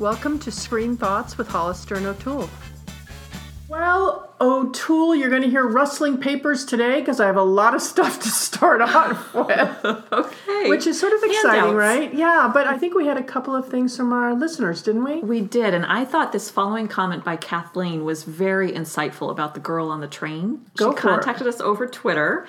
Welcome to Screen Thoughts with Hollister and O'Toole. Well, O'Toole, you're going to hear rustling papers today because I have a lot of stuff to start off with. Okay. Which is sort of exciting, Handouts. right? Yeah, but I think we had a couple of things from our listeners, didn't we? We did, and I thought this following comment by Kathleen was very insightful about the girl on the train. Go she for it. contacted us over Twitter,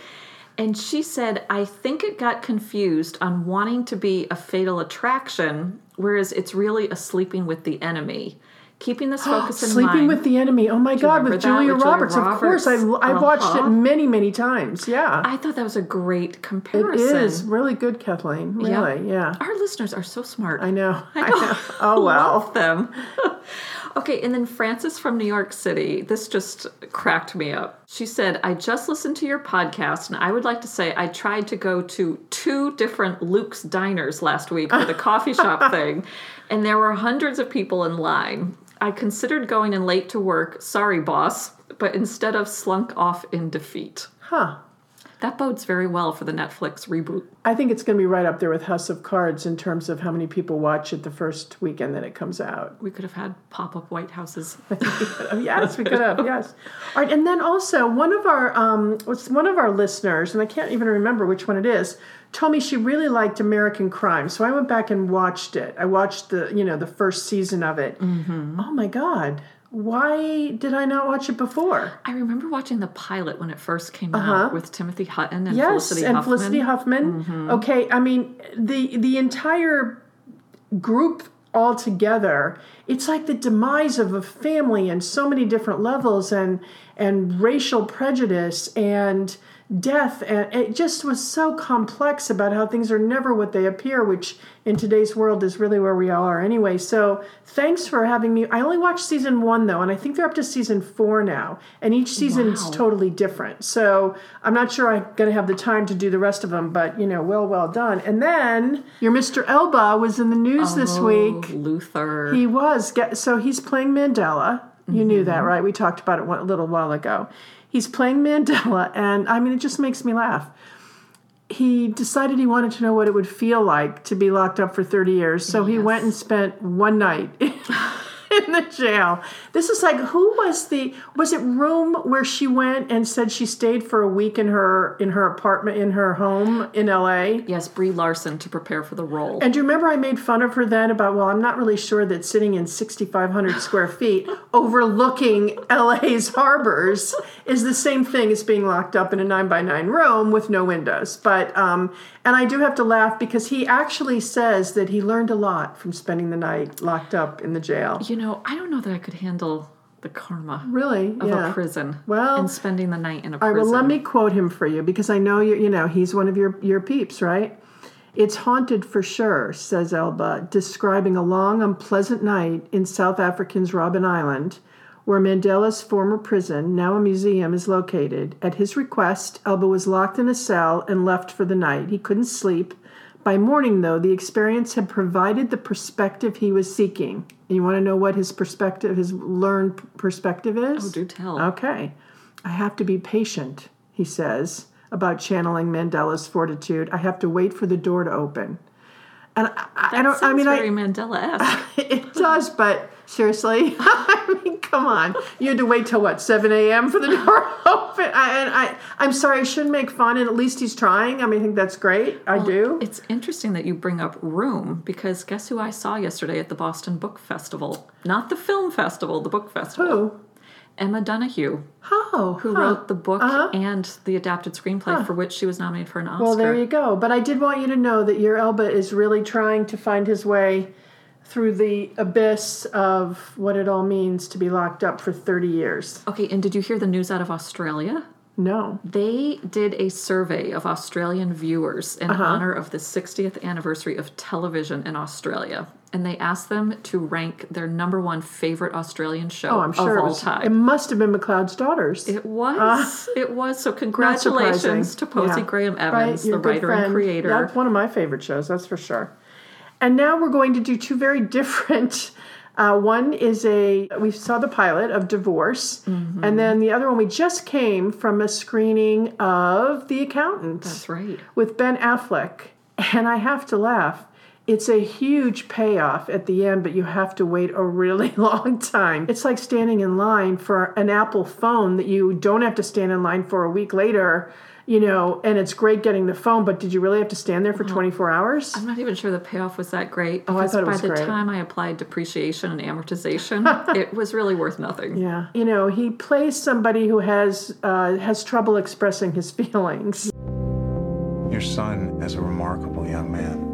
and she said, I think it got confused on wanting to be a fatal attraction, whereas it's really a sleeping with the enemy. Keeping this focus in mind. Sleeping mind. with the Enemy. Oh my God, with? Julia With Julia Roberts. Of course, I. I watched it Uh-huh. many, many times. Yeah. I thought that was a great comparison. It is. really good, Kathleen. Really, yeah. Our listeners are so smart. I know. I, I know. Oh, well. love them. okay, and then Frances from New York City. This just cracked me up. She said, I just listened to your podcast, and I would like to say I tried to go to two different Luke's diners last week for the coffee shop thing, and there were hundreds of people in line. I considered going in late to work. Sorry, boss. But instead of slunk off in defeat. Huh. That bodes very well for the Netflix reboot. I think it's going to be right up there with House of Cards in terms of how many people watch it the first weekend that it comes out. We could have had pop up White Houses. Yes, we could have. Yes. All right, and then also one of our um, one of our listeners, and I can't even remember which one it is, told me she really liked American Crime. So I went back and watched it. I watched the you know the first season of it. Mm-hmm. Oh my God. Why did I not watch it before? I remember watching the pilot when it first came out uh-huh. with Timothy Hutton and Yes, Felicity and Huffman. Felicity Huffman. Mm-hmm. Okay, I mean the the entire group all together. It's like the demise of a family and so many different levels, and and racial prejudice and death, and it just was so complex about how things are never what they appear, which in today's world is really where we all are anyway. So thanks for having me. I only watched season one though, and I think they're up to season four now, and each season's Wow. totally different. So I'm not sure I'm going to have the time to do the rest of them, but you know, well, well done. And then your Mr. Elba was in the news this Oh, week. Luther. He was. So he's playing Mandela. You knew that, mm-hmm. right? We talked about it a little while ago. He's playing Mandela, and I mean, it just makes me laugh. He decided he wanted to know what it would feel like to be locked up for 30 years, so he went and spent one night in the jail. This is like who was the was it room where she went and said she stayed for a week in her in her apartment in her home in LA? yes, Brie Larson to prepare for the role. And do you remember I made fun of her then about, well, I'm not really sure that sitting in 6,500 square feet overlooking LA's harbors is the same thing as being locked up in a nine by nine room with no windows. But, um, and I do have to laugh because he actually says that he learned a lot from spending the night locked up in the jail. you know, I don't know that I could handle the karma Really? of yeah. a prison. Well- and spending the night in a All right, prison. well, let me quote him for you because I know you. You know, he's one of your your peeps, right? It's haunted for sure, says Elba, describing a long, unpleasant night in South African's Robben Island, where Mandela's former prison, now a museum, is located. At his request, Elba was locked in a cell and left for the night. He couldn't sleep. By morning, though, the experience had provided the perspective he was seeking. And you want to know what his perspective, his learned perspective is? Oh, do tell. Okay. I have to be patient, he says, about channeling Mandela's fortitude. I have to wait for the door to open. And I, I don't, I mean, very I, Mandela-esque. it does, but seriously, I mean, come on. You had to wait till what, 7 a.m. for the door to open? I, and I, I'm sorry, I shouldn't make fun, and at least he's trying. I mean, I think that's great. I do. It's interesting that you bring up Room because guess who I saw yesterday at the Boston Book Festival? Not the film festival, the book festival. Who? Emma Donoghue, Oh, who huh. wrote the book uh-huh. and the adapted screenplay for which she was nominated for an Oscar. Well, there you go. But I did want you to know that your Elba is really trying to find his way through the abyss of what it all means to be locked up for 30 years. Okay, and did you hear the news out of Australia? No. They did a survey of Australian viewers in Uh-huh. honor of the 60th anniversary of television in Australia. And they asked them to rank their number one favorite Australian show Oh, I'm sure of it, all was, it must have been McLeod's Daughters. It was. it was. So congratulations to Posie Yeah. Graeme Right, Evans, the your good writer and creator. That's one of my favorite shows, that's for sure. And now we're going to do two very different. Uh, one is a we saw the pilot of Divorce, Mm-hmm. and then the other one we just came from a screening of The Accountant. That's right. with Ben Affleck. And I have to laugh. It's a huge payoff at the end, but you have to wait a really long time. It's like standing in line for an Apple phone that you don't have to stand in line for a week later, you know, and it's great getting the phone, but did you really have to stand there for 24 hours? I'm not even sure the payoff was that great. Oh, I thought it was by the great. time I applied depreciation and amortization, it was really worth nothing. Yeah. You know, he plays somebody who has uh, has trouble expressing his feelings. Your son is a remarkable young man.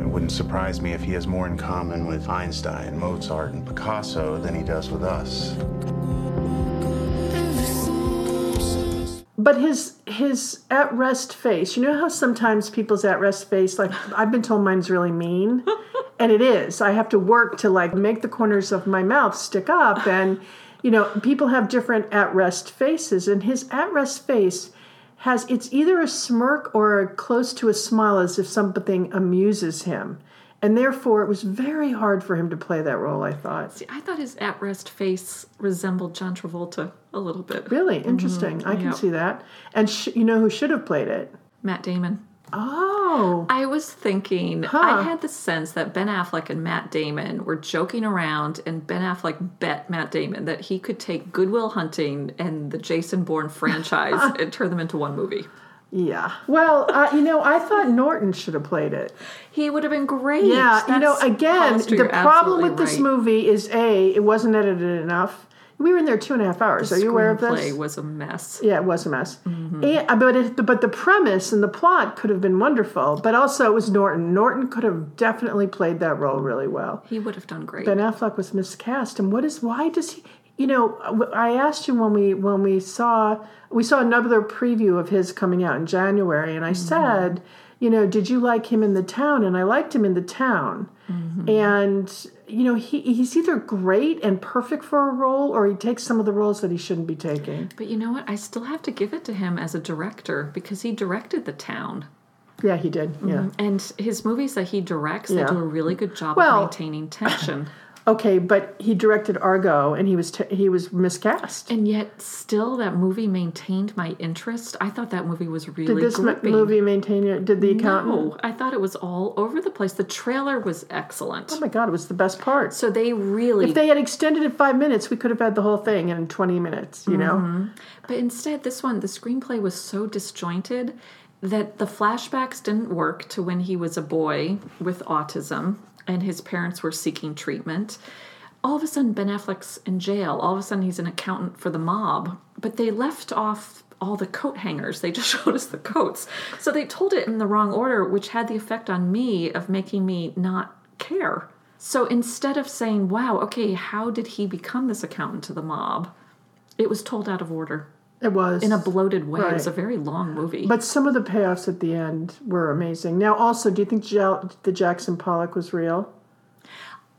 It wouldn't surprise me if he has more in common with Einstein, Mozart, and Picasso than he does with us. But his his at rest face, you know how sometimes people's at rest face, like I've been told mine's really mean, and it is. I have to work to like make the corners of my mouth stick up, and you know people have different at rest faces, and his at rest face has it's either a smirk or a close to a smile, as if something amuses him, and therefore it was very hard for him to play that role. I thought. See, I thought his at rest face resembled John Travolta a little bit. Really mm-hmm. interesting. I can Yep. see that. And sh- you know who should have played it? Matt Damon. Oh. I was thinking, I had the sense that Ben Affleck and Matt Damon were joking around, and Ben Affleck bet Matt Damon that he could take Good Will Hunting and the Jason Bourne franchise and turn them into one movie. Yeah. Well, uh, you know, I thought Norton should have played it. He would have been great. Yeah. you know, again, Hollister, the problem with this movie is A, it wasn't edited enough. We were in there two and a half hours. Are you aware of this? was a mess. Yeah, it was a mess. Mm-hmm. And, but it, but the premise and the plot could have been wonderful. But also, it was Norton. Norton could have definitely played that role really well. He would have done great. Ben Affleck was miscast, and what is why does he? You know, I asked you when we when we saw we saw another preview of his coming out in January, and I mm-hmm. said, you know, did you like him in the town? And I liked him in the town, mm-hmm. and you know, he he's either great and perfect for a role, or he takes some of the roles that he shouldn't be taking. but you know what? I still have to give it to him as a director because he directed The Town. Yeah, he did. Yeah. Mm-hmm. And his movies that he directs, Yeah. they do a really good job Well- of maintaining tension. Okay, but he directed Argo, and he was t- he was miscast. and yet, still, that movie maintained my interest. I thought that movie was really Did this m- movie maintain it? Did the accountant? No, I thought it was all over the place. The trailer was excellent. Oh my god, it was the best part. So they really If they had extended it five minutes, we could have had the whole thing in 20 minutes, you know? Mm-hmm. But instead, this one, the screenplay was so disjointed that the flashbacks didn't work to when he was a boy with autism and his parents were seeking treatment. All of a sudden, Ben Affleck's in jail. All of a sudden, he's an accountant for the mob. But they left off all the coat hangers. They just showed us the coats. So they told it in the wrong order, which had the effect on me of making me not care. So instead of saying, wow, okay, how did he become this accountant to the mob? It was told out of order It was. in a bloated way. It was a very long movie. but some of the payoffs at the end were amazing. Now, also, do you think the Jackson Pollock was real?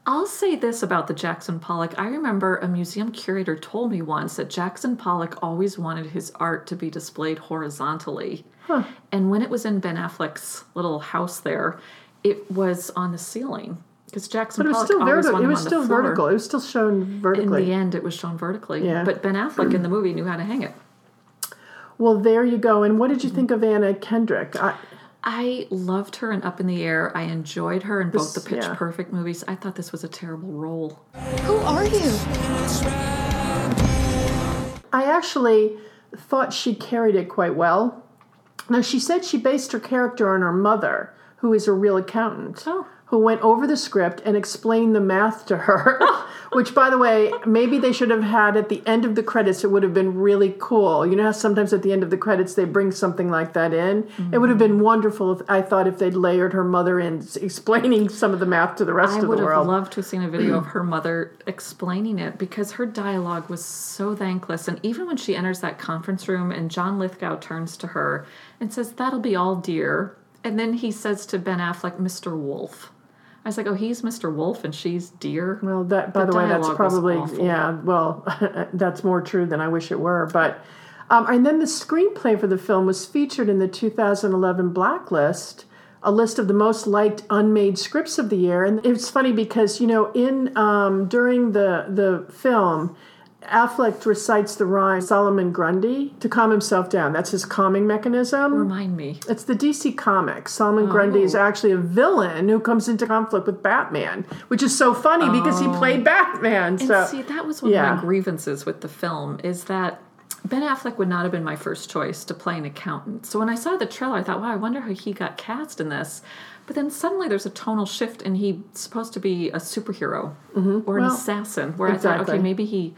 I'll say this about the Jackson Pollock. I remember a museum curator told me once that Jackson Pollock always wanted his art to be displayed horizontally. Huh. And when it was in Ben Affleck's little house there, it was on the ceiling. Because Jackson But it was Pollock still vertical. It was still vertical. It was still shown vertically. In the end, it was shown vertically. Yeah. But Ben Affleck in the movie knew how to hang it. Well, there you go. And what did you think of Anna Kendrick? I, I loved her in Up in the Air. I enjoyed her in both the Pitch yeah. Perfect movies. I thought this was a terrible role. Who are you? I actually thought she carried it quite well. Now, she said she based her character on her mother, who is a real accountant, Oh. Who went over the script and explained the math to her. Which, by the way, maybe they should have had at the end of the credits. It would have been really cool. You know how sometimes at the end of the credits they bring something like that in. It would have been wonderful. If I thought if they'd layered her mother in, explaining some of the math to the rest I of the world. I would have loved to have seen a video of her mother explaining it because her dialogue was so thankless. And even when she enters that conference room and John Lithgow turns to her and says, That'll be all, dear. And then he says to Ben Affleck, Mr. Wolf. I was like, Oh, he's Mr. Wolf and she's dear. Well, that by the, The way, that's probably yeah. Well, that's more true than I wish it were. But um, and then the screenplay for the film was featured in the 2011 Blacklist, a list of the most liked unmade scripts of the year. And it's funny because you know in um, during the the film. Affleck recites the rhyme Solomon Grundy to calm himself down. That's his calming mechanism. Remind me. It's the DC Comics. Solomon Grundy is Oh. actually a villain who comes into conflict with Batman, which is so funny because he played Batman. And so see, that was one of my grievances with the film is that Ben Affleck would not have been my first choice to play an accountant. So when I saw the trailer, I thought, wow, I wonder how he got cast in this. But then suddenly there's a tonal shift, and he's supposed to be a superhero or an Mm-hmm. Well, assassin. Where I thought, okay, maybe he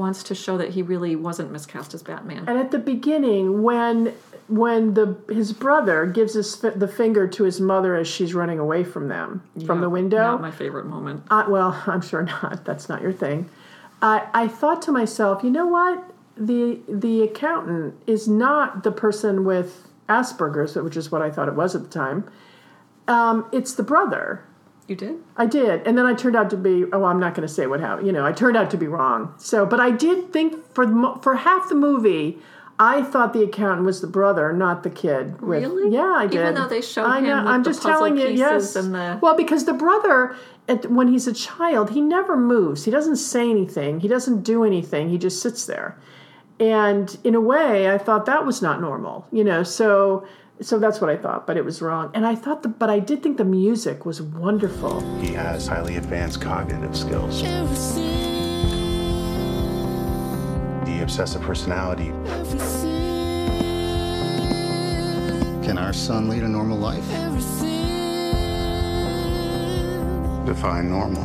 wants to show that he really wasn't miscast as Batman. And at the beginning, when when the his brother gives his the finger to his mother as she's running away from them from the window, Not my favorite moment. I, well, I'm sure not. That's not your thing. I, I thought to myself, you know what? The the accountant is not the person with Asperger's, which is what I thought it was at the time. Um, it's the brother. You did? I did, and then I turned out to be. Oh, I'm not going to say what happened. You know, I turned out to be wrong. So, but I did think for the for half the movie, I thought the accountant was the brother, not the kid. With, Really? Yeah, I did. Even though they showed I him know. with I'm the just telling you. Yes. and the- Well, because the brother, at, when he's a child, he never moves. He doesn't say anything. He doesn't do anything. He just sits there. And in a way, I thought that was not normal. You know, so. So that's what I thought, but it was wrong. And I thought, the, but I did think the music was wonderful. He has highly advanced cognitive skills. The obsessive personality. Can our son lead a normal life? Define normal.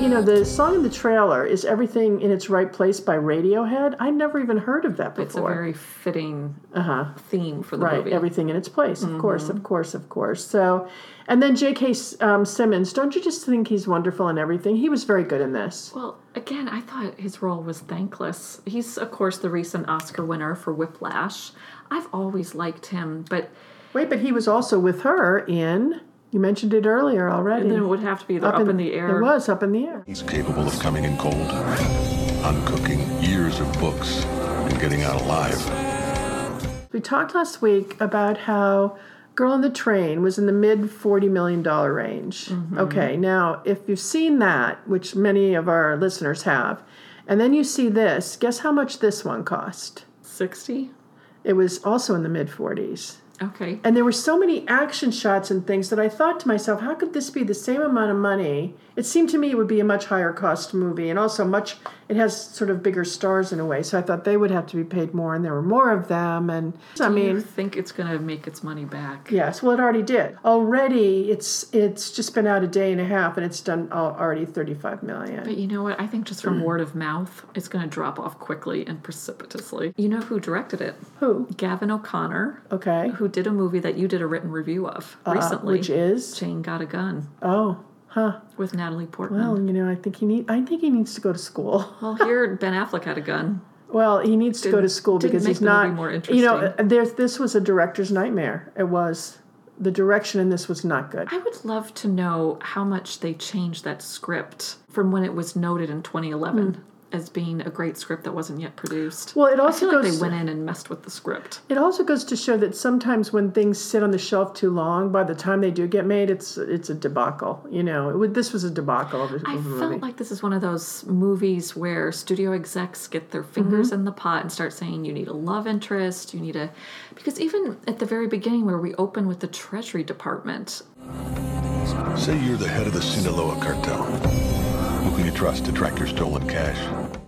You know, the song in the trailer is Everything in Its Right Place by Radiohead. I never even heard of that before. It's a very fitting uh-huh. theme for the Right, movie. everything in its place, of course, Mm-hmm. of course, of course. So, and then J.K. Um, Simmons, don't you just think he's wonderful in everything? He was very good in this. Well, again, I thought his role was thankless. He's, of course, the recent Oscar winner for Whiplash. I've always liked him, but Wait, but he was also with her in, you mentioned it earlier already. then it would have to be either up, in, the air. It was up in the air. He's capable of coming in cold, uncooking years of books, and getting out alive. We talked last week about how Girl on the Train was in the mid $40 million range. Mm-hmm. Okay, now if you've seen that, which many of our listeners have, and then you see this, guess how much this one cost? 60? It was also in the mid 40s. Okay. And there were so many action shots and things that I thought to myself, how could this be the same amount of money? It seemed to me it would be a much higher cost movie and also much it has sort of bigger stars in a way. So I thought they would have to be paid more and there were more of them and I Do you mean think it's going to make its money back? Yes, well, it already did. Already, it's it's just been out a day and a half, and it's done already thirty-five million. But you know what? I think just from word of mouth, it's going to drop off quickly and precipitously. You know who directed it? Who? Gavin O'Connor, Okay, who did a movie that you did a written review of Uh, recently. which is Jane Got a Gun oh, huh. with Natalie Portman. Well, you know, I think he need. I think he needs to go to school. Well, here Ben Affleck had a gun. Well, he needs to go to school because he's not. more interesting. You know, uh, there's this was a director's nightmare. It was. The direction in this was not good. I would love to know how much they changed that script from when it was noted in 2011 as being a great script that wasn't yet produced. Well, it I also feel like goes- they went in and messed with the script. It also goes to show that sometimes when things sit on the shelf too long, by the time they do get made, it's it's a debacle. You know, it would, this was a debacle of a, I of a movie. felt like this is one of those movies where studio execs get their fingers Mm-hmm. in the pot and start saying you need a love interest, you need a because even at the very beginning where we open with the Treasury Department, Say you're the head of the Sinaloa cartel. Who can you trust to track your stolen cash?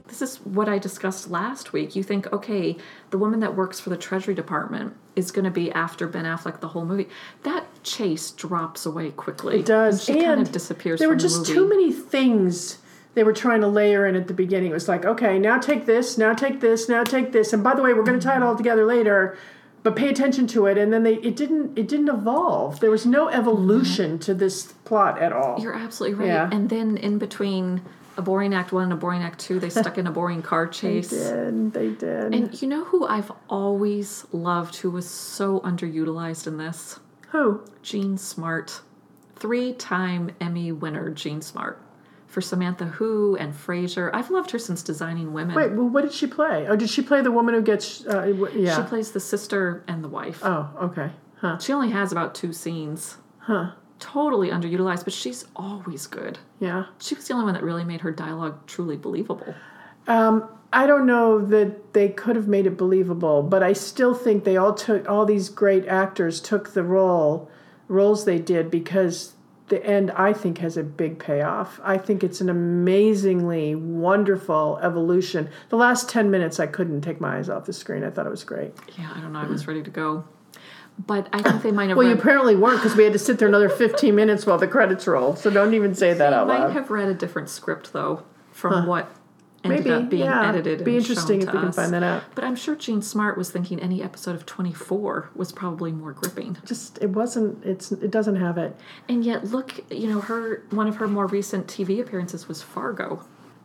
This is what I discussed last week. You think, okay, the woman that works for the Treasury Department is going to be after Ben Affleck the whole movie. That chase drops away quickly. It does. And she kind of disappears. There were just the too many things they were trying to layer in at the beginning. It was like, okay, now take this, now take this, now take this, and by the way, we're going to tie it all together later. But pay attention to it, and then they it didn't it didn't evolve. There was no evolution to this plot at all. You're absolutely right. Yeah. And then in between a boring act one and a boring act two, they stuck in a boring car chase. they did, they did. And you know who I've always loved who was so underutilized in this? Who? Jean Smart. Three time Emmy winner Jean Smart. For Samantha Who and Frasier. I've loved her since Designing Women. Wait, well, what did she play? Oh, did she play the woman who gets? Uh, yeah. She plays the sister and the wife. oh, okay. Huh. She only has about two scenes. Huh. Totally underutilized, but she's always good. Yeah. She was the only one that really made her dialogue truly believable. Um, I don't know that they could have made it believable, but I still think they all took all these great actors took the role roles they did because the end I think has a big payoff. I think it's an amazingly wonderful evolution. The last 10 minutes I couldn't take my eyes off the screen. I thought it was great. Yeah, I don't know. I was ready to go. But I think they might have Well, you apparently weren't because we had to sit there another 15 minutes while the credits rolled. So don't even say that they out might have read a different script though from what ended Maybe, up being yeah. edited. Be and interesting shown if we can us. find that out. But I'm sure Jean Smart was thinking any episode of 24 was probably more gripping. Just it wasn't it's it doesn't have it. And yet, look, you know, her one of her more recent TV appearances was Fargo.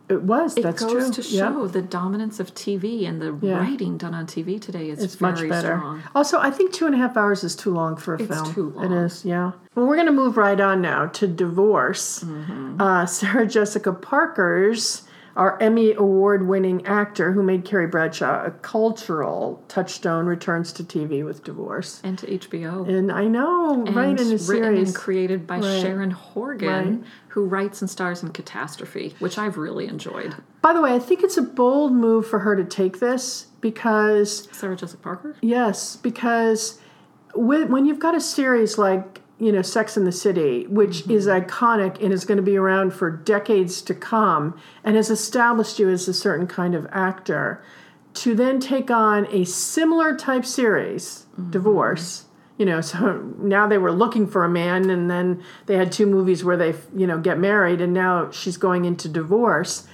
It was. It that's goes true. to show the dominance of TV and the Yeah. writing done on TV today is It's very much better. strong. Also, I think two and a half hours is too long for a film. It's film. too long. is, yeah. Well, we're going to move right on now to Divorce. Mm-hmm. Uh, Sarah Jessica Parker's, our Emmy award winning actor who made Carrie Bradshaw a cultural touchstone, returns to TV with Divorce. And to HBO. And I know, right in and written series. and created by Right. Sharon Horgan, Right. who writes and stars in Catastrophe, which I've really enjoyed. By the way, I think it's a bold move for her to take this because Sarah Jessica Parker? Yes, because when you've got a series like you know Sex in the City, which mm-hmm. is iconic and is going to be around for decades to come, and has established you as a certain kind of actor, to then take on a similar type series, mm-hmm. Divorce. You know, so now they were looking for a man, and then they had two movies where they, you know, get married, and now she's going into divorce.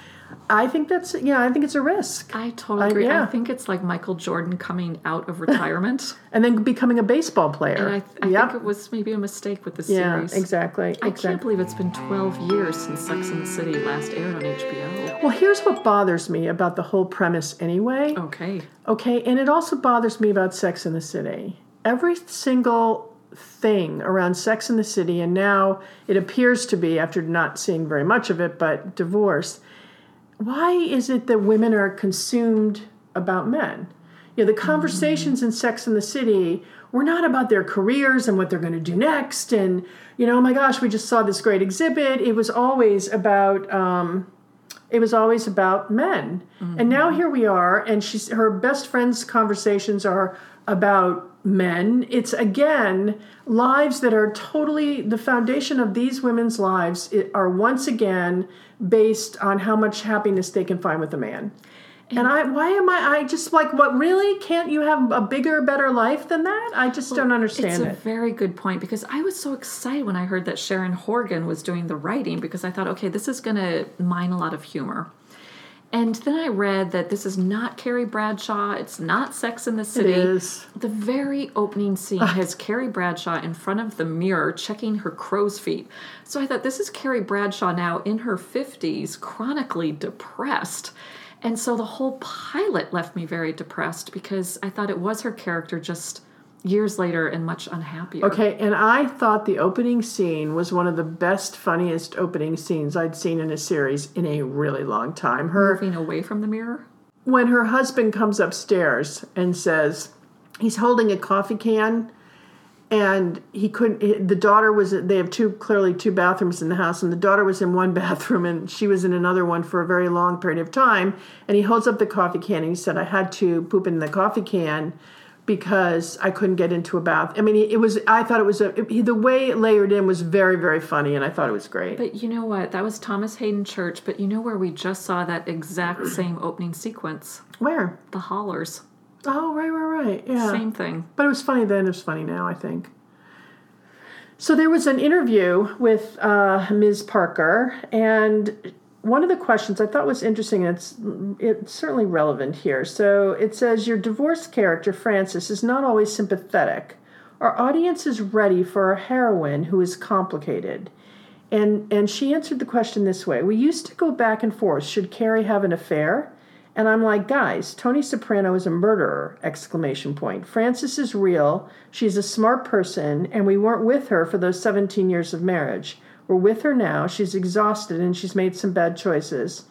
I think that's, yeah, I think it's a risk. I totally I- agree. yeah. I think it's like Michael Jordan coming out of retirement. And then becoming a baseball player. and I, I Yep. think it was maybe a mistake with the Yeah, series. exactly. I exactly. can't believe it's been 12 years since Sex in the City last aired on HBO. Well, here's what bothers me about the whole premise anyway. Okay. Okay, and it also bothers me about Sex in the City. Every single thing around Sex in the City, and now it appears to be, after not seeing very much of it, but divorce, why is it that women are consumed about men? You know, the conversations in Sex in the City were not about their careers and what they're going to do next. And, you know, oh my gosh, we just saw this great exhibit. It was always about, um, it was always about men. And now here we are, and she's her best friend's conversations are about men. It's again lives that are totally the foundation of these women's lives are once again based on how much happiness they can find with a man. And I, why am I? I just like, what really? Can't you have a bigger, better life than that? I just don't understand It's a it. very good point because I was so excited when I heard that Sharon Horgan was doing the writing because I thought, okay, this is going to mine a lot of humor. And then I read that this is not Carrie Bradshaw. It's not Sex in the City. is. The very opening scene has Carrie Bradshaw in front of the mirror checking her crow's feet. So I thought this is Carrie Bradshaw now in her 50s, chronically depressed. And so the whole pilot left me very depressed because I thought it was her character just years later and much unhappier. Okay, and I thought the opening scene was one of the best, funniest opening scenes I'd seen in a series in a really long time. Her Moving away from the mirror. when her husband comes upstairs and says he's holding a coffee can and he couldn't the daughter was they have two clearly two bathrooms in the house and the daughter was in one bathroom and she was in another one for a very long period of time and he holds up the coffee can and he said i had to poop in the coffee can because i couldn't get into a bath i mean it was i thought it was a it, the way it layered in was very very funny and i thought it was great But you know what? That was Thomas Haden Church. But you know where we just saw that exact same opening sequence? where The Hollers. oh right right right yeah Same thing. But it was funny then, it's funny now, I think. So there was an interview with uh, Ms. Parker, and one of the questions I thought was interesting, and it's, it's certainly relevant here. So it says, Your divorced character, Frances, is not always sympathetic. Our audience is ready for a heroine who is complicated. And, and she answered the question this way We used to go back and forth. Should Carrie have an affair? And I'm like, guys, Tony Soprano is a murderer! Exclamation point. Frances is real. She's a smart person, and we weren't with her for those 17 years of marriage. We're with her now. She's exhausted and she's made some bad choices.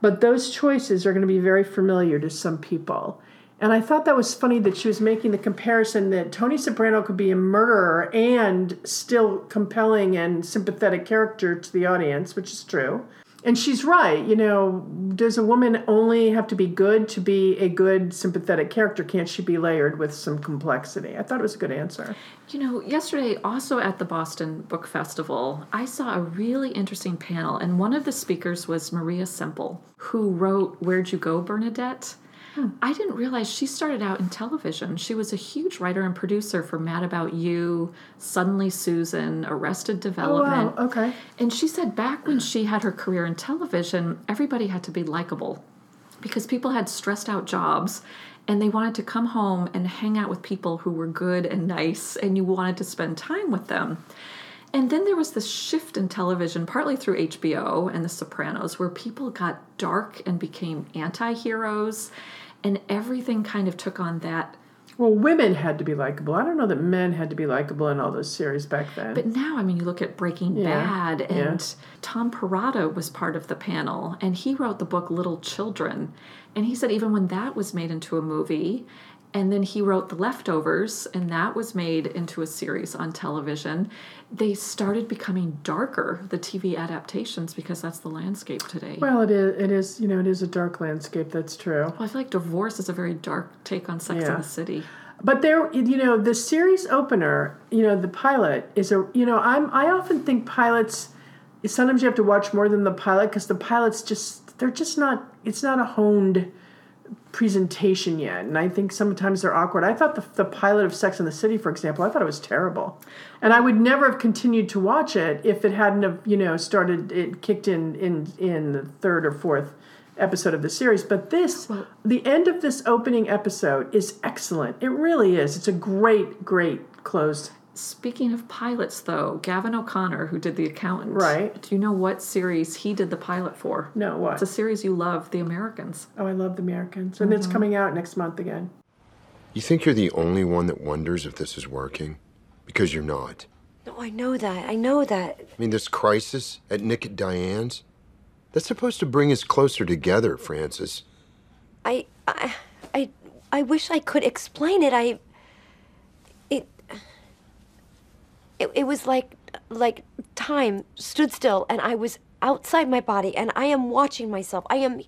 But those choices are going to be very familiar to some people. And I thought that was funny that she was making the comparison that Tony Soprano could be a murderer and still compelling and sympathetic character to the audience, which is true. And she's right. You know, does a woman only have to be good to be a good, sympathetic character? Can't she be layered with some complexity? I thought it was a good answer. You know, yesterday, also at the Boston Book Festival, I saw a really interesting panel, and one of the speakers was Maria Semple, who wrote Where'd You Go, Bernadette? Hmm. I didn't realize she started out in television. She was a huge writer and producer for Mad About You, Suddenly Susan, Arrested Oh, Development. wow. Okay. And she said back when she had her career in television, everybody had to be likable because people had stressed out jobs and they wanted to come home and hang out with people who were good and nice and you wanted to spend time with them. And then there was this shift in television, partly through HBO and The Sopranos, where people got dark and became anti heroes, and everything kind of took on that Well, women had to be likable. I don't know that men had to be likable in all those series back then. But now, I mean, you look at Breaking Yeah, Bad, yeah. and Tom Perrotta was part of the panel, and he wrote the book Little Children. And he said even when that was made into a movie, and then he wrote The Leftovers, and that was made into a series on television, they started becoming darker, the TV adaptations, because that's the landscape today. well, it is. It is. You know, it is a dark landscape. That's true. Well, I feel like divorce is a very dark take on Sex Yeah. and the City. But there, you know, the series opener, you know, the pilot is a, you know, I'm, I often think pilots, sometimes you have to watch more than the pilot because the pilots just, they're just not, it's not a honed presentation yet. And I think sometimes they're awkward. I thought the, the pilot of Sex and the City, for example, I thought it was terrible. And I would never have continued to watch it if it hadn't have, you know, started, it kicked in, in, in the third or fourth episode of the series. But this, the end of this opening episode is excellent. It really is. It's a great, great close. Speaking of pilots, though, Gavin O'Connor, who did The Accountant, Right. Do you know what series he did the pilot for? No, what? It's a series you love, The Americans. Oh, I love the Americans. And it's mm-hmm. coming out next month again. You think you're the only one that wonders if this is working? Because you're not. No, I know that. I know that. I mean, this crisis at Nick and Diane's, that's supposed to bring us closer together, Frances. I, I, I, I wish I could explain it. I, it, it, it was like, like time stood still, and I was outside my body, and I am watching myself. I am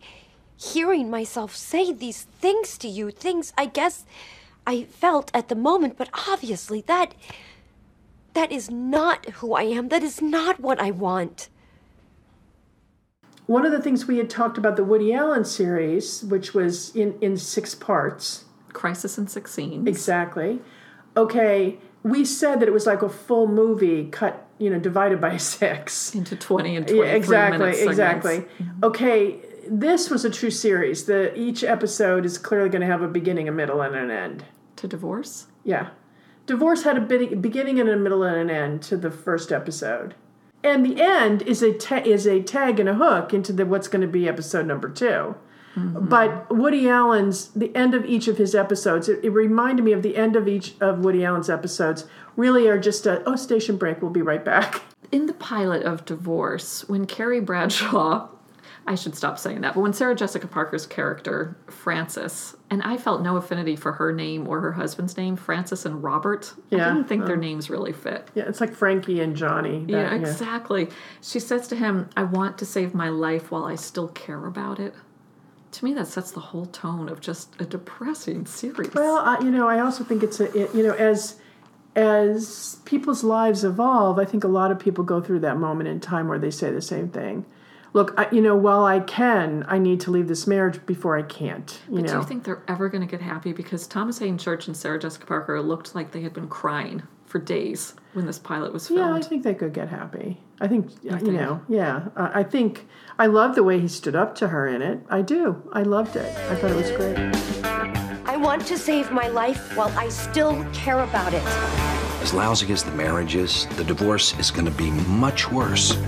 hearing myself say these things to you. Things I guess I felt at the moment, but obviously that, that is not who I am. That is not what I want. One of the things we had talked about the Woody Allen series, which was in, in six parts, Crisis in Six Scenes. Exactly. Okay, we said that it was like a full movie cut, you know, divided by six. Into 20 and 23 Yeah, exactly, exactly. Mm-hmm. Okay, this was a true series. The each episode is clearly going to have a beginning, a middle, and an end. To divorce? Yeah, divorce had a beginning and a middle and an end to the first episode, and the end is a ta- is a tag and a hook into the what's going to be episode number 2 But Woody Allen's the end of each of his episodes. It, it reminded me of the end of each of Woody Allen's episodes. Really, are just a oh station break. We'll be right back. In the pilot of Divorce, when Carrie Bradshaw, I should stop saying that, but when Sarah Jessica Parker's character, Frances, and I felt no affinity for her name or her husband's name, Frances and Robert, yeah, I didn't think their um, names really fit. Yeah, it's like Frankie and Johnny. Yeah, That- exactly. She says to him, I want to save my life while I still care about it. To me, that sets the whole tone of just a depressing series. Well, I, you know, I also think it's a it, you know as as people's lives evolve, I think a lot of people go through that moment in time where they say the same thing. Look, I, you know, while I can, I need to leave this marriage before I can't. You Do know, you think they're ever going to get happy? Because Thomas Haden Church and Sarah Jessica Parker looked like they had been crying for days when this pilot was filmed. yeah, I think they could get happy. I think you, think? know, yeah. I I think I love the way he stood up to her in it. I do. I loved it. I thought it was great. I want to save my life while I still care about it. As lousy as the marriage is, the divorce is going to be much worse.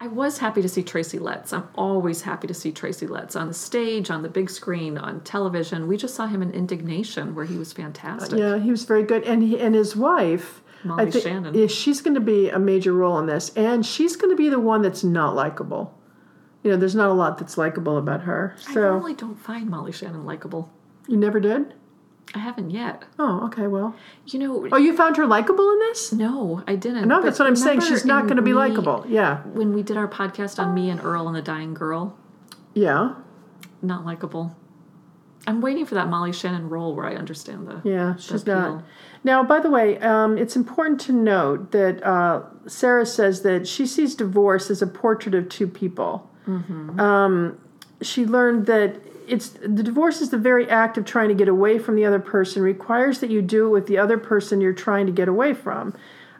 I was happy to see Tracy Letts. I'm always happy to see Tracy Letts on the stage, on the big screen, on television. We just saw him in Indignation, where he was fantastic. Yeah, he was very good, and he and his wife, Molly I think, Shannon. yeah, she's going to be a major role in this, and she's going to be the one that's not likable. You know, there's not a lot that's likable about her. I So normally don't find Molly Shannon likable. you never did. I haven't yet. Oh, okay. Well, You know, oh, you found her likable in this? no, I didn't. No, that's what I'm saying. She's not going to be me- likable. Yeah, When we did our podcast on me and Earl and the Dying Girl, yeah, not likable. I'm waiting for that Molly Shannon role where I understand the yeah. She's appeal. not. Now, by the way, um, it's important to note that uh, Sarah says that she sees divorce as a portrait of two people. Um, she learned that it's the divorce is the very act of trying to get away from the other person requires that you do it with the other person you're trying to get away from.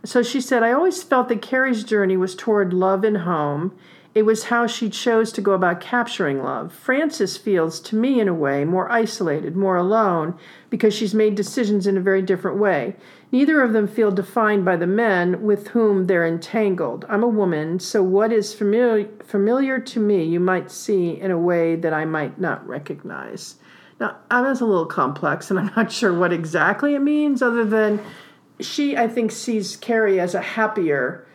So she said, I always felt that Carrie's journey was toward love and home. It was how she chose to go about capturing love. Frances feels, to me, in a way, more isolated, more alone, because she's made decisions in a very different way. Neither of them feel defined by the men with whom they're entangled. I'm a woman, so what is familiar, familiar to me, you might see in a way that I might not recognize. Now, that's a little complex, and I'm not sure what exactly it means, other than she, I think, sees Carrie as a happier,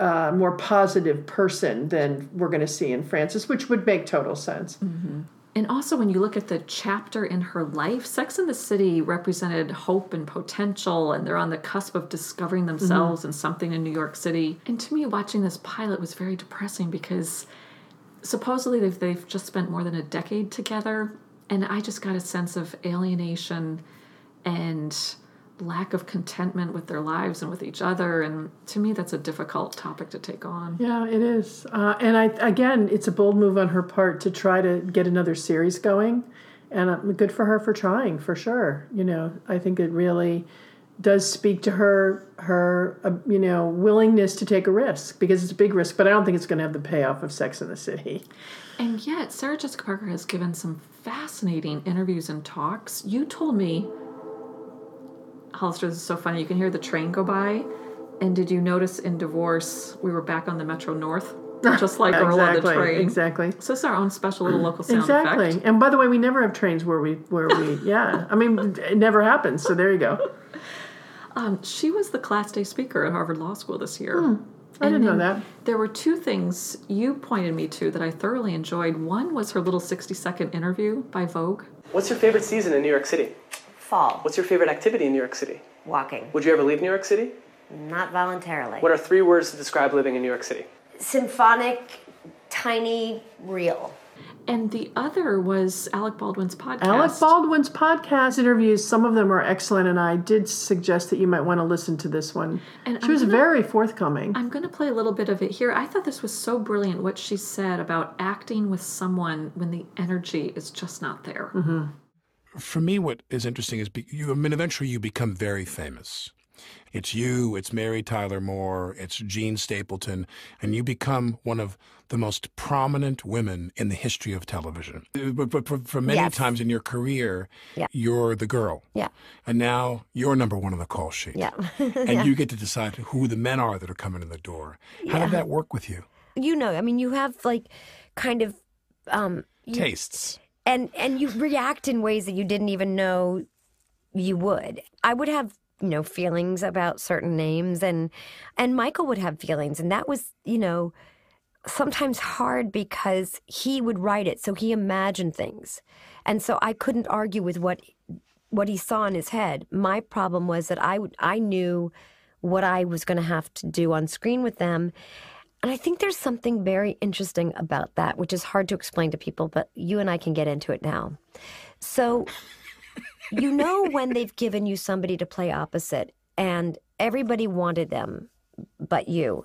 uh, more positive person than we're going to see in Frances, which would make total sense. And also, when you look at the chapter in her life, Sex in the City represented hope and potential, and they're on the cusp of discovering themselves and something in New York City. And to me, watching this pilot was very depressing because supposedly they've, they've just spent more than a decade together, and I just got a sense of alienation and lack of contentment with their lives and with each other. And to me, that's a difficult topic to take on. Yeah, it is. Uh, and I again, it's a bold move on her part to try to get another series going, and uh, good for her for trying, for sure. You know, I think it really does speak to her her uh, you know willingness to take a risk because it's a big risk, but I don't think it's going to have the payoff of Sex in the City. And yet, Sarah Jessica Parker has given some fascinating interviews and talks. You told me, Hollister, this is so funny. You can hear the train go by. And did you notice in Divorce, we were back on the Metro North? Just like Earl on the train. exactly. So it's our own special little local sound Exactly. effect. And by the way, we never have trains where we where we yeah. I mean, it never happens. So there you go. Um, she was the class day speaker at Harvard Law School this year. Hmm. I didn't know that. There were two things you pointed me to that I thoroughly enjoyed. One was her little 60 second interview by Vogue. What's your favorite season in New York City? Fall. What's your favorite activity in New York City? Walking. Would you ever leave New York City? Not voluntarily. What are three words to describe living in New York City? Symphonic, tiny, real. And the other was Alec Baldwin's podcast. Alec Baldwin's podcast interviews, some of them are excellent, and I did suggest that you might want to listen to this one. And she I'm was gonna- very forthcoming. I'm going to play a little bit of it here. I thought this was so brilliant what she said about acting with someone when the energy is just not there. Mm-hmm. For me, what is interesting is be, you. I mean, eventually you become very famous. It's you, it's Mary Tyler Moore, it's Jean Stapleton, and you become one of the most prominent women in the history of television. Uh, But, but for, for many Yes. times in your career, Yeah. you're the girl. Yeah. And now you're number one on the call sheet. Yeah. and Yeah. you get to decide who the men are that are coming in the door. How Yeah. did that work with you? you know, I mean, you have like kind of um Tastes. And and you react in ways that you didn't even know you would. I would have you know feelings about certain names, and and Michael would have feelings, and that was you know sometimes hard because he would write it, so he imagined things, and so I couldn't argue with what what he saw in his head. My problem was that I I knew what I was going to have to do on screen with them. And I think there's something very interesting about that, which is hard to explain to people, but you and I can get into it now. So, you know, when they've given you somebody to play opposite, and everybody wanted them but you.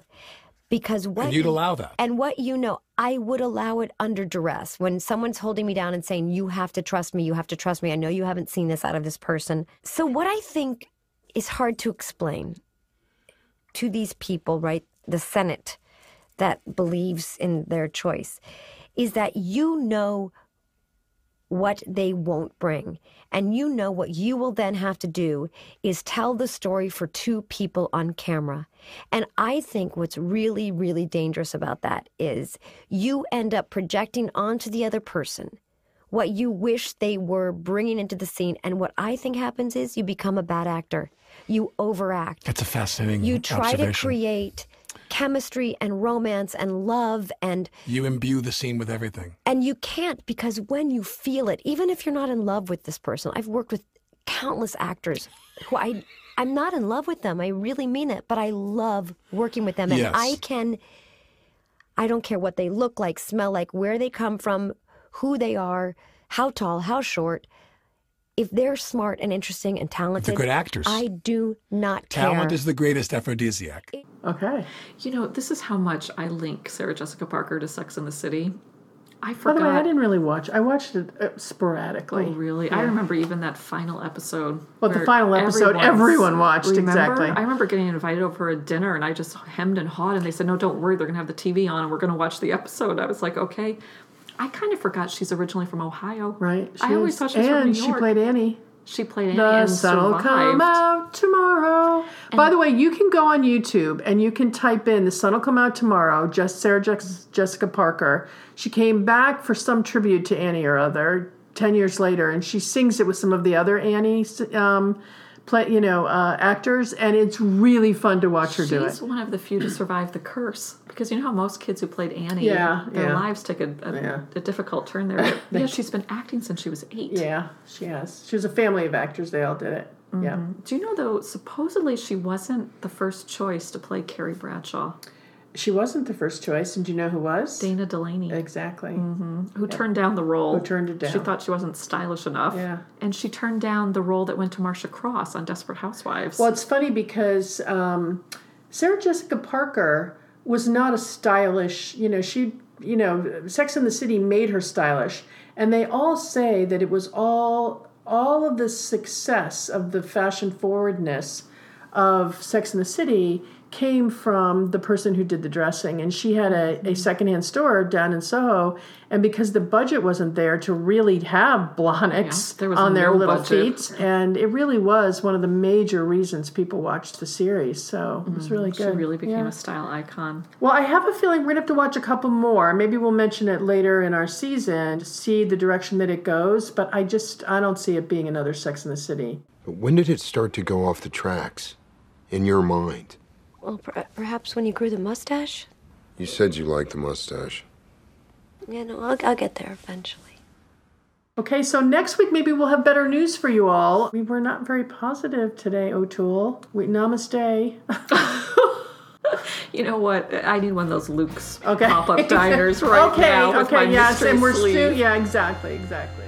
Because what And you'd allow that. and what you know, I would allow it under duress. When someone's holding me down and saying, You have to trust me, you have to trust me. I know you haven't seen this out of this person. So, what I think is hard to explain to these people, right? The Senate that believes in their choice is that you know what they won't bring. And you know what you will then have to do is tell the story for two people on camera. And I think what's really, really dangerous about that is you end up projecting onto the other person what you wish they were bringing into the scene. And what I think happens is you become a bad actor. You overact. That's a fascinating You try to create chemistry and romance and love and You imbue the scene with everything. and you can't because when you feel it, even if you're not in love with this person, I've worked with countless actors who I I'm not in love with them. I really mean it, but I love working with them, and Yes. I can. I don't care what they look like, smell like, where they come from, who they are, how tall, how short. If they're smart and interesting and talented, they're good actors. I do not care. Talent is the greatest aphrodisiac. Okay. You know, this is how much I link Sarah Jessica Parker to Sex in the City. I By forgot. the way, I didn't really watch. I watched it uh, sporadically. Oh, really? I remember even that final episode. Well, the final episode, everyone watched, Remember? exactly. I remember getting invited over for a dinner, and I just hemmed and hawed, and they said, "No, don't worry, they're going to have the TV on, and we're going to watch the episode." I was like, "Okay." I kind of forgot she's originally from Ohio. Right. I she always thought she was and from New she played Annie. She played Annie The and sun will survived. come out tomorrow. By the way, you can go on YouTube and you can type in "The sun will come out tomorrow." Just Sarah Jessica Parker. She came back for some tribute to Annie or other ten years later, and she sings it with some of the other Annie, um, play you know uh, actors, and it's really fun to watch her do it. She's one of the few to survive the curse because you know how most kids who played Annie, Yeah, their yeah. lives take a, a, Yeah. a difficult turn there. But yeah, she's been acting since she was eight. Yeah, she has. She was a family of actors. They all did it. Yeah. Do you know though? Supposedly she wasn't the first choice to play Carrie Bradshaw. She wasn't the first choice, and do you know who was? Dana Delany. Exactly. who turned down the role. Who turned it down. She thought she wasn't stylish enough. Yeah. And she turned down the role that went to Marcia Cross on Desperate Housewives. Well, it's funny because um, Sarah Jessica Parker was not a stylish, you know, she, you know, Sex in the City made her stylish. And they all say that it was all, all of the success of the fashion forwardness of Sex in the City came from the person who did the dressing. And she had a, a secondhand store down in Soho. And because the budget wasn't there to really have Blahniks Yeah, there on their no little budget. feet, and it really was one of the major reasons people watched the series. So it was really Mm, she really became Yeah. a style icon. Well, I have a feeling we're gonna have to watch a couple more. Maybe we'll mention it later in our season to see the direction that it goes. But I just I don't see it being another Sex in the City. When did it start to go off the tracks? In your mind? Well, per- perhaps when you grew the mustache. You said you liked the mustache. Yeah, no, I'll, I'll get there eventually. Okay, so next week maybe we'll have better news for you all. We were not very positive today, O'Toole. We namaste. You know what? I need one of those Luke's Okay. pop-up diners right okay, now with okay, my yes, and we're sleeve. still yeah, exactly, exactly.